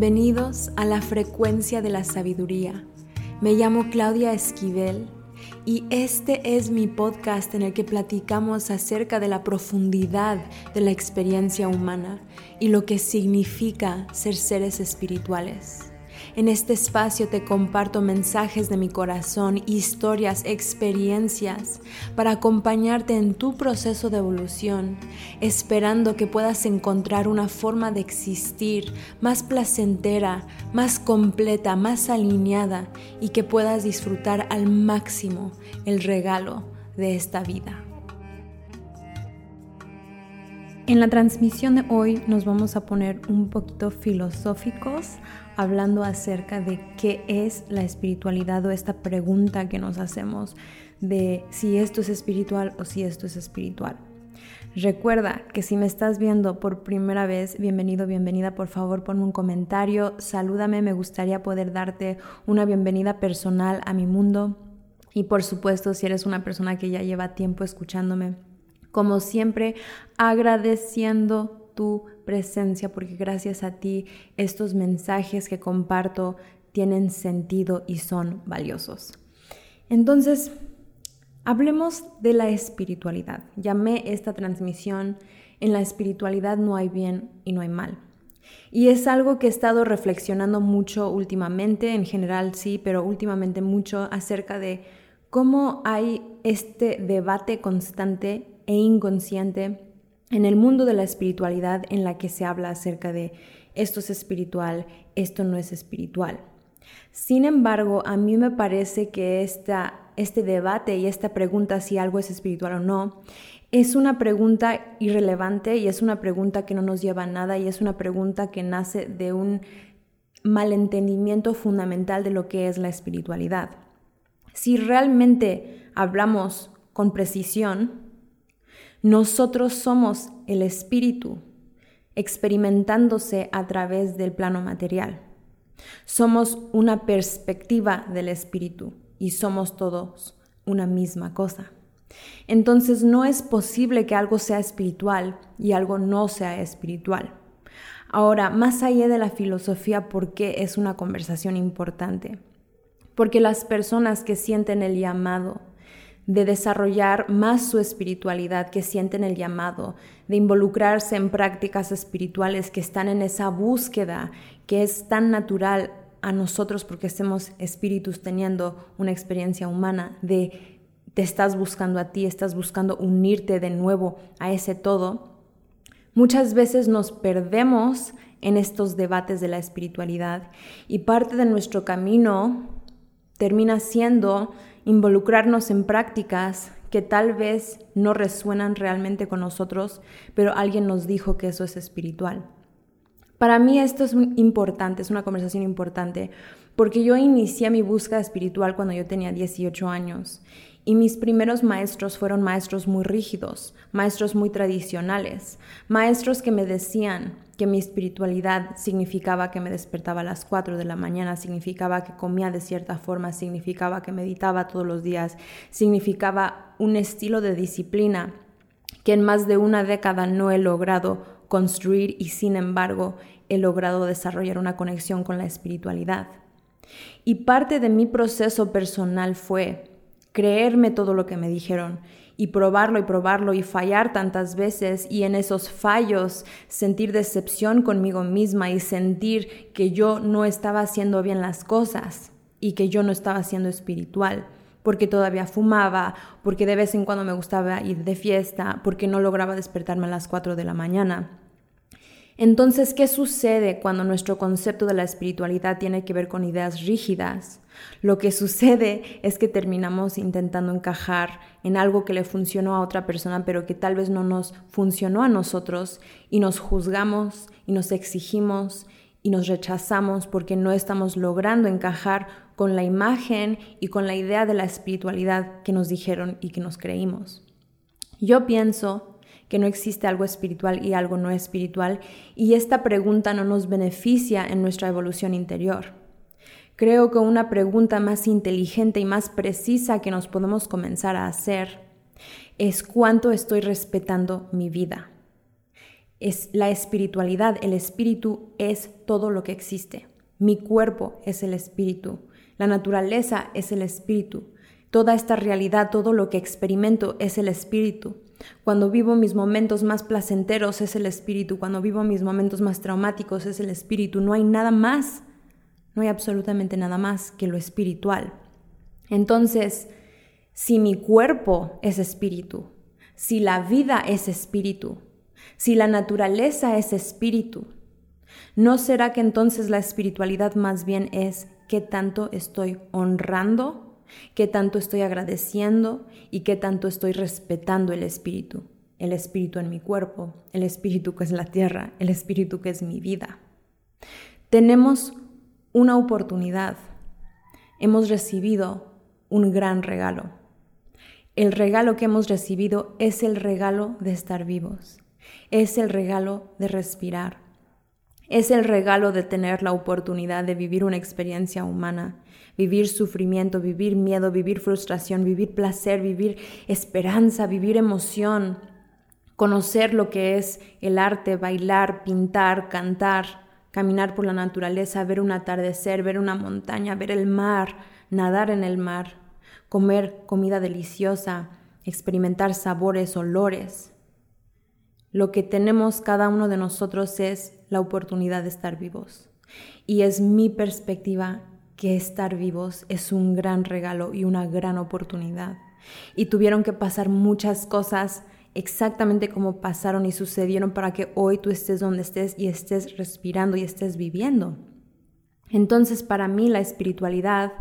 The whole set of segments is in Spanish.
Bienvenidos a la frecuencia de la sabiduría. Me llamo Claudia Esquivel y este es mi podcast en el que platicamos acerca de la profundidad de la experiencia humana y lo que significa ser seres espirituales. En este espacio te comparto mensajes de mi corazón, historias, experiencias, para acompañarte en tu proceso de evolución, esperando que puedas encontrar una forma de existir más placentera, más completa, más alineada y que puedas disfrutar al máximo el regalo de esta vida. En la transmisión de hoy nos vamos a poner un poquito filosóficos hablando acerca de qué es la espiritualidad o esta pregunta que nos hacemos de si esto es espiritual o si esto es espiritual. Recuerda que si me estás viendo por primera vez, bienvenido, bienvenida, por favor ponme un comentario, salúdame, me gustaría poder darte una bienvenida personal a mi mundo. Y por supuesto, si eres una persona que ya lleva tiempo escuchándome, como siempre, agradeciendo tu presencia, porque gracias a ti estos mensajes que comparto tienen sentido y son valiosos. Entonces, hablemos de la espiritualidad. Llamé esta transmisión En la espiritualidad no hay bien y no hay mal. Y es algo que he estado reflexionando mucho últimamente, en general sí, pero últimamente mucho acerca de cómo hay este debate constante e inconsciente en el mundo de la espiritualidad en la que se habla acerca de esto es espiritual, esto no es espiritual. Sin embargo, a mí me parece que esta, este debate y esta pregunta si algo es espiritual o no es una pregunta irrelevante y es una pregunta que no nos lleva a nada y es una pregunta que nace de un malentendimiento fundamental de lo que es la espiritualidad. Si realmente hablamos con precisión, nosotros somos el espíritu experimentándose a través del plano material. Somos una perspectiva del espíritu y somos todos una misma cosa. Entonces no es posible que algo sea espiritual y algo no sea espiritual. Ahora, más allá de la filosofía, ¿por qué es una conversación importante? Porque las personas que sienten el llamado de desarrollar más su espiritualidad, que sienten el llamado, de involucrarse en prácticas espirituales que están en esa búsqueda que es tan natural a nosotros porque estemos espíritus teniendo una experiencia humana de te estás buscando a ti, estás buscando unirte de nuevo a ese todo. Muchas veces nos perdemos en estos debates de la espiritualidad y parte de nuestro camino termina siendo involucrarnos en prácticas que tal vez no resuenan realmente con nosotros, pero alguien nos dijo que eso es espiritual. Para mí esto es importante, es una conversación importante, porque yo inicié mi búsqueda espiritual cuando yo tenía 18 años y mis primeros maestros fueron maestros muy rígidos, maestros muy tradicionales, maestros que me decían, que mi espiritualidad significaba que me despertaba a las 4 de la mañana, significaba que comía de cierta forma, significaba que meditaba todos los días, significaba un estilo de disciplina que en más de una década no he logrado construir y sin embargo he logrado desarrollar una conexión con la espiritualidad. Y parte de mi proceso personal fue creerme todo lo que me dijeron y probarlo y probarlo y fallar tantas veces y en esos fallos sentir decepción conmigo misma y sentir que yo no estaba haciendo bien las cosas y que yo no estaba siendo espiritual porque todavía fumaba, porque de vez en cuando me gustaba ir de fiesta, porque no lograba despertarme a las 4 de la mañana. Entonces, ¿qué sucede cuando nuestro concepto de la espiritualidad tiene que ver con ideas rígidas? Lo que sucede es que terminamos intentando encajar en algo que le funcionó a otra persona, pero que tal vez no nos funcionó a nosotros, y nos juzgamos y nos exigimos y nos rechazamos porque no estamos logrando encajar con la imagen y con la idea de la espiritualidad que nos dijeron y que nos creímos. Yo pienso que no existe algo espiritual y algo no espiritual, y esta pregunta no nos beneficia en nuestra evolución interior. Creo que una pregunta más inteligente y más precisa que nos podemos comenzar a hacer es cuánto estoy respetando mi vida. Es la espiritualidad, el espíritu es todo lo que existe. Mi cuerpo es el espíritu. La naturaleza es el espíritu. Toda esta realidad, todo lo que experimento es el espíritu. Cuando vivo mis momentos más placenteros es el espíritu. Cuando vivo mis momentos más traumáticos es el espíritu. No hay nada más. No hay absolutamente nada más que lo espiritual. Entonces, si mi cuerpo es espíritu, si la vida es espíritu, si la naturaleza es espíritu, ¿no será que entonces la espiritualidad más bien es qué tanto estoy honrando, qué tanto estoy agradeciendo y qué tanto estoy respetando el espíritu? El espíritu en mi cuerpo, el espíritu que es la tierra, el espíritu que es mi vida. Tenemos una oportunidad. Hemos recibido un gran regalo. El regalo que hemos recibido es el regalo de estar vivos, es el regalo de respirar, es el regalo de tener la oportunidad de vivir una experiencia humana, vivir sufrimiento, vivir miedo, vivir frustración, vivir placer, vivir esperanza, vivir emoción, conocer lo que es el arte, bailar, pintar, cantar, caminar por la naturaleza, ver un atardecer, ver una montaña, ver el mar, nadar en el mar, comer comida deliciosa, experimentar sabores, olores. Lo que tenemos cada uno de nosotros es la oportunidad de estar vivos. Y es mi perspectiva que estar vivos es un gran regalo y una gran oportunidad. Y tuvieron que pasar muchas cosas exactamente como pasaron y sucedieron para que hoy tú estés donde estés y estés respirando y estés viviendo. Entonces para mí la espiritualidad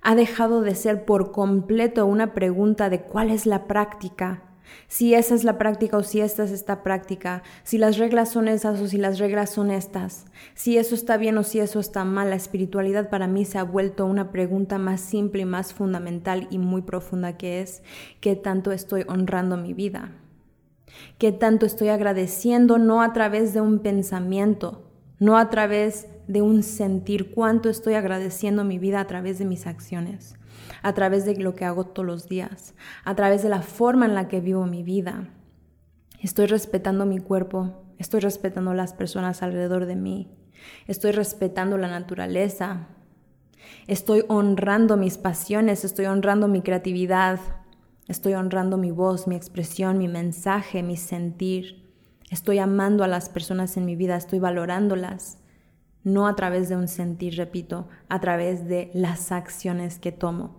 ha dejado de ser por completo una pregunta de cuál es la práctica, si esa es la práctica o si esta es esta práctica, si las reglas son esas o si las reglas son estas, si eso está bien o si eso está mal. La espiritualidad para mí se ha vuelto una pregunta más simple y más fundamental y muy profunda que es, ¿qué tanto estoy honrando mi vida? ¿Qué tanto estoy agradeciendo no a través de un pensamiento, no a través de un sentir cuánto estoy agradeciendo mi vida a través de mis acciones, a través de lo que hago todos los días, a través de la forma en la que vivo mi vida. Estoy respetando mi cuerpo, estoy respetando las personas alrededor de mí, estoy respetando la naturaleza, estoy honrando mis pasiones, estoy honrando mi creatividad, estoy honrando mi voz, mi expresión, mi mensaje, mi sentir. Estoy amando a las personas en mi vida, estoy valorándolas no a través de un sentir, repito, a través de las acciones que tomo.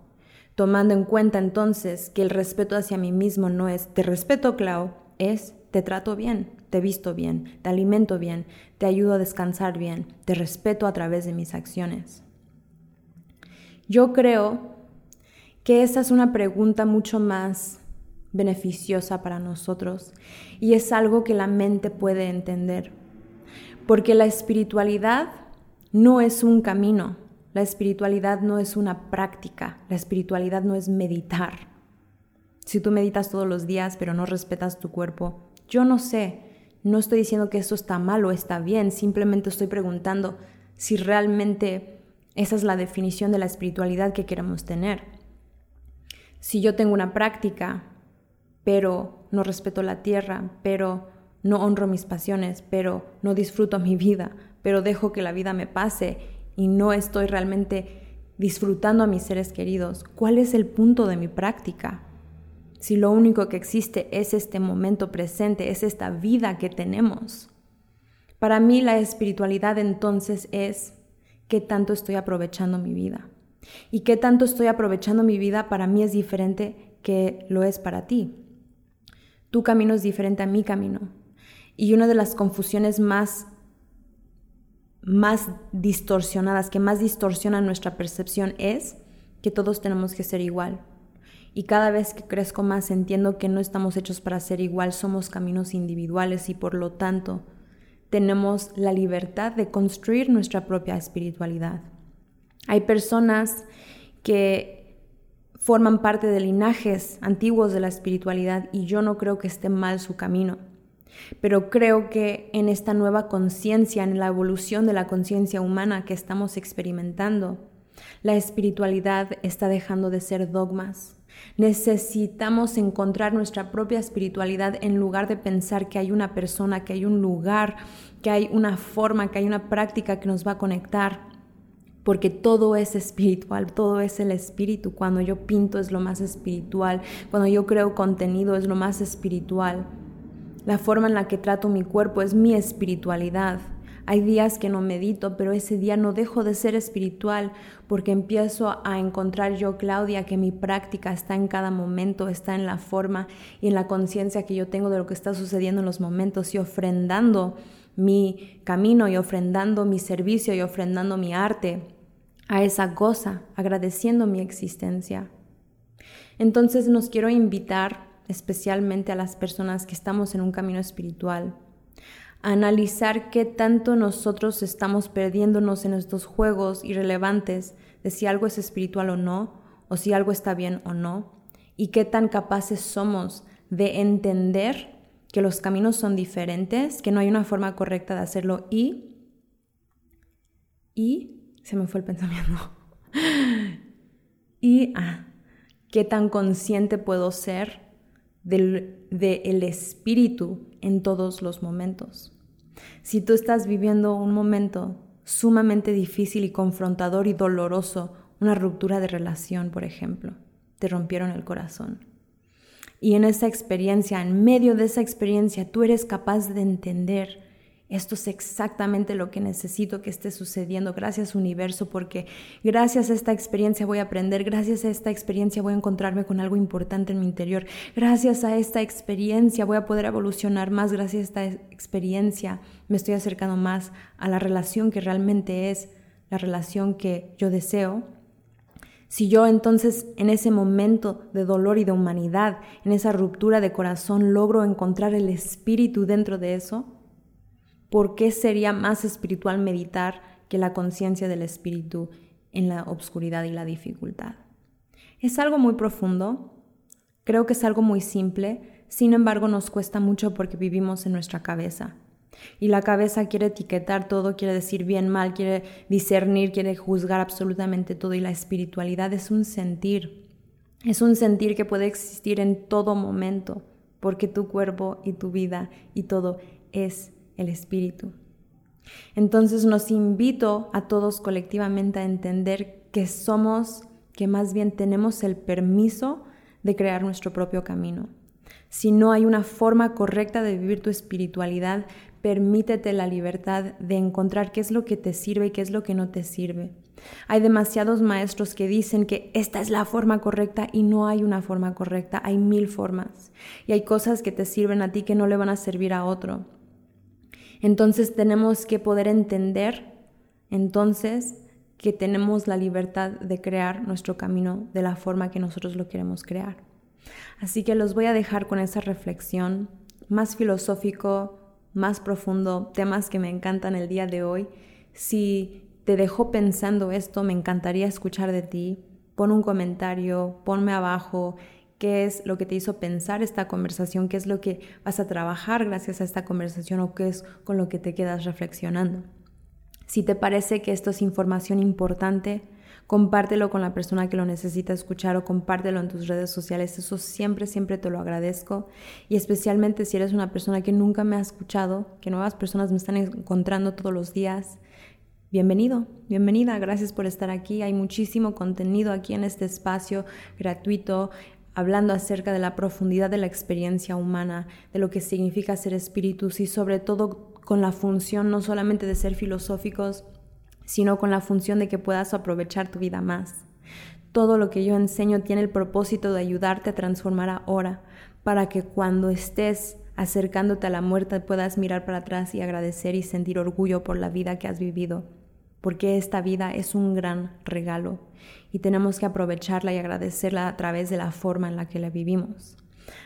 Tomando en cuenta entonces que el respeto hacia mí mismo no es te respeto, Clau, es te trato bien, te visto bien, te alimento bien, te ayudo a descansar bien, te respeto a través de mis acciones. Yo creo que esa es una pregunta mucho más beneficiosa para nosotros y es algo que la mente puede entender. Porque la espiritualidad no es un camino, la espiritualidad no es una práctica, la espiritualidad no es meditar. Si tú meditas todos los días pero no respetas tu cuerpo, yo no sé, no estoy diciendo que eso está mal o está bien, simplemente estoy preguntando si realmente esa es la definición de la espiritualidad que queremos tener. Si yo tengo una práctica, pero no respeto la tierra, pero no honro mis pasiones, pero no disfruto mi vida, pero dejo que la vida me pase y no estoy realmente disfrutando a mis seres queridos. ¿Cuál es el punto de mi práctica? Si lo único que existe es este momento presente, es esta vida que tenemos. Para mí la espiritualidad entonces es qué tanto estoy aprovechando mi vida. Y qué tanto estoy aprovechando mi vida para mí es diferente que lo es para ti. Tu camino es diferente a mi camino. Y una de las confusiones más, más distorsionadas, que más distorsionan nuestra percepción es que todos tenemos que ser igual. Y cada vez que crezco más entiendo que no estamos hechos para ser igual, somos caminos individuales y por lo tanto tenemos la libertad de construir nuestra propia espiritualidad. Hay personas que forman parte de linajes antiguos de la espiritualidad y yo no creo que esté mal su camino. Pero creo que en esta nueva conciencia, en la evolución de la conciencia humana que estamos experimentando, la espiritualidad está dejando de ser dogmas, Necesitamos encontrar nuestra propia espiritualidad en lugar de pensar que hay una persona, que hay un lugar, que hay una forma, que hay una práctica que nos va a conectar. Porque todo es espiritual, todo es el espíritu. Cuando yo pinto es lo más espiritual, cuando yo creo contenido es lo más espiritual. La forma en la que trato mi cuerpo es mi espiritualidad. Hay días que no medito, pero ese día no dejo de ser espiritual porque empiezo a encontrar yo, Claudia, que mi práctica está en cada momento, está en la forma y en la conciencia que yo tengo de lo que está sucediendo en los momentos y ofrendando mi camino y ofrendando mi servicio y ofrendando mi arte a esa cosa, agradeciendo mi existencia. Entonces nos quiero invitar especialmente a las personas que estamos en un camino espiritual analizar qué tanto nosotros estamos perdiéndonos en estos juegos irrelevantes de si algo es espiritual o no, o si algo está bien o no, y qué tan capaces somos de entender que los caminos son diferentes, que no hay una forma correcta de hacerlo y... Y... Se me fue el pensamiento. y... Ah, qué tan consciente puedo ser del de espíritu en todos los momentos. Si tú estás viviendo un momento sumamente difícil y confrontador y doloroso, una ruptura de relación, por ejemplo, te rompieron el corazón. Y en esa experiencia, en medio de esa experiencia, tú eres capaz de entender esto es exactamente lo que necesito que esté sucediendo. Gracias universo, porque gracias a esta experiencia voy a aprender, gracias a esta experiencia voy a encontrarme con algo importante en mi interior, gracias a esta experiencia voy a poder evolucionar más, gracias a esta experiencia me estoy acercando más a la relación que realmente es la relación que yo deseo. Si yo entonces en ese momento de dolor y de humanidad, en esa ruptura de corazón, logro encontrar el espíritu dentro de eso, ¿por qué sería más espiritual meditar que la conciencia del espíritu en la obscuridad y la dificultad? Es algo muy profundo, creo que es algo muy simple, sin embargo nos cuesta mucho porque vivimos en nuestra cabeza. Y la cabeza quiere etiquetar todo, quiere decir bien, mal, quiere discernir, quiere juzgar absolutamente todo. Y la espiritualidad es un sentir. Es un sentir que puede existir en todo momento, porque tu cuerpo y tu vida y todo es el Espíritu. Entonces nos invito a todos colectivamente a entender que somos, que más bien tenemos el permiso de crear nuestro propio camino. Si no hay una forma correcta de vivir tu espiritualidad, permítete la libertad de encontrar qué es lo que te sirve y qué es lo que no te sirve. Hay demasiados maestros que dicen que esta es la forma correcta y no hay una forma correcta, hay mil formas. Y hay cosas que te sirven a ti que no le van a servir a otro. Entonces tenemos que poder entender entonces que tenemos la libertad de crear nuestro camino de la forma que nosotros lo queremos crear. Así que los voy a dejar con esa reflexión más filosófico, más profundo, temas que me encantan el día de hoy. Si te dejó pensando esto, me encantaría escuchar de ti. Pon un comentario, ponme abajo qué es lo que te hizo pensar esta conversación, qué es lo que vas a trabajar gracias a esta conversación o qué es con lo que te quedas reflexionando. Si te parece que esto es información importante, compártelo con la persona que lo necesita escuchar o compártelo en tus redes sociales. Eso siempre, siempre te lo agradezco. Y especialmente si eres una persona que nunca me ha escuchado, que nuevas personas me están encontrando todos los días. Bienvenido, bienvenida, gracias por estar aquí. Hay muchísimo contenido aquí en este espacio gratuito hablando acerca de la profundidad de la experiencia humana, de lo que significa ser espíritus y sobre todo con la función no solamente de ser filosóficos, sino con la función de que puedas aprovechar tu vida más. Todo lo que yo enseño tiene el propósito de ayudarte a transformar ahora, para que cuando estés acercándote a la muerte puedas mirar para atrás y agradecer y sentir orgullo por la vida que has vivido porque esta vida es un gran regalo y tenemos que aprovecharla y agradecerla a través de la forma en la que la vivimos.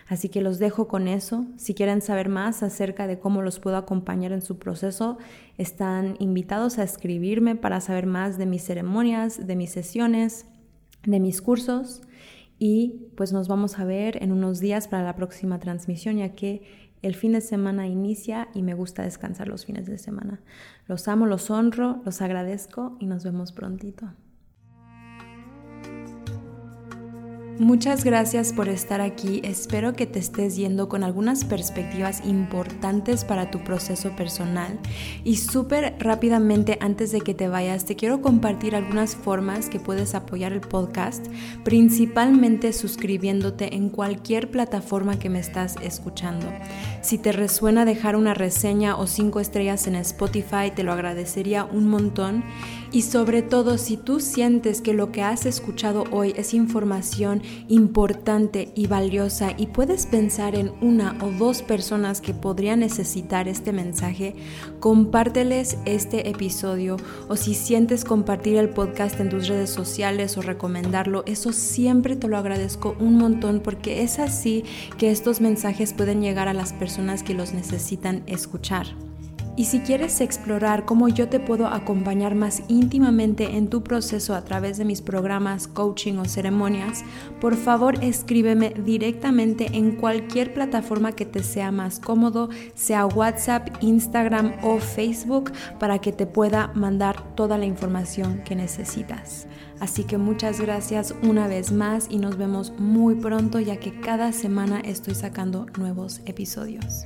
Así que los dejo con eso. Si quieren saber más acerca de cómo los puedo acompañar en su proceso, están invitados a escribirme para saber más de mis ceremonias, de mis sesiones, de mis cursos. Y pues nos vamos a ver en unos días para la próxima transmisión, ya que el fin de semana inicia y me gusta descansar los fines de semana. Los amo, los honro, los agradezco y nos vemos prontito. Muchas gracias por estar aquí. Espero que te estés yendo con algunas perspectivas importantes para tu proceso personal. Y súper rápidamente antes de que te vayas, te quiero compartir algunas formas que puedes apoyar el podcast, principalmente suscribiéndote en cualquier plataforma que me estás escuchando. Si te resuena dejar una reseña o cinco estrellas en Spotify, te lo agradecería un montón. Y sobre todo, si tú sientes que lo que has escuchado hoy es información importante y valiosa y puedes pensar en una o dos personas que podrían necesitar este mensaje, compárteles este episodio o si sientes compartir el podcast en tus redes sociales o recomendarlo, eso siempre te lo agradezco un montón porque es así que estos mensajes pueden llegar a las personas que los necesitan escuchar. Y si quieres explorar cómo yo te puedo acompañar más íntimamente en tu proceso a través de mis programas, coaching o ceremonias, por favor escríbeme directamente en cualquier plataforma que te sea más cómodo, sea WhatsApp, Instagram o Facebook, para que te pueda mandar toda la información que necesitas. Así que muchas gracias una vez más y nos vemos muy pronto ya que cada semana estoy sacando nuevos episodios.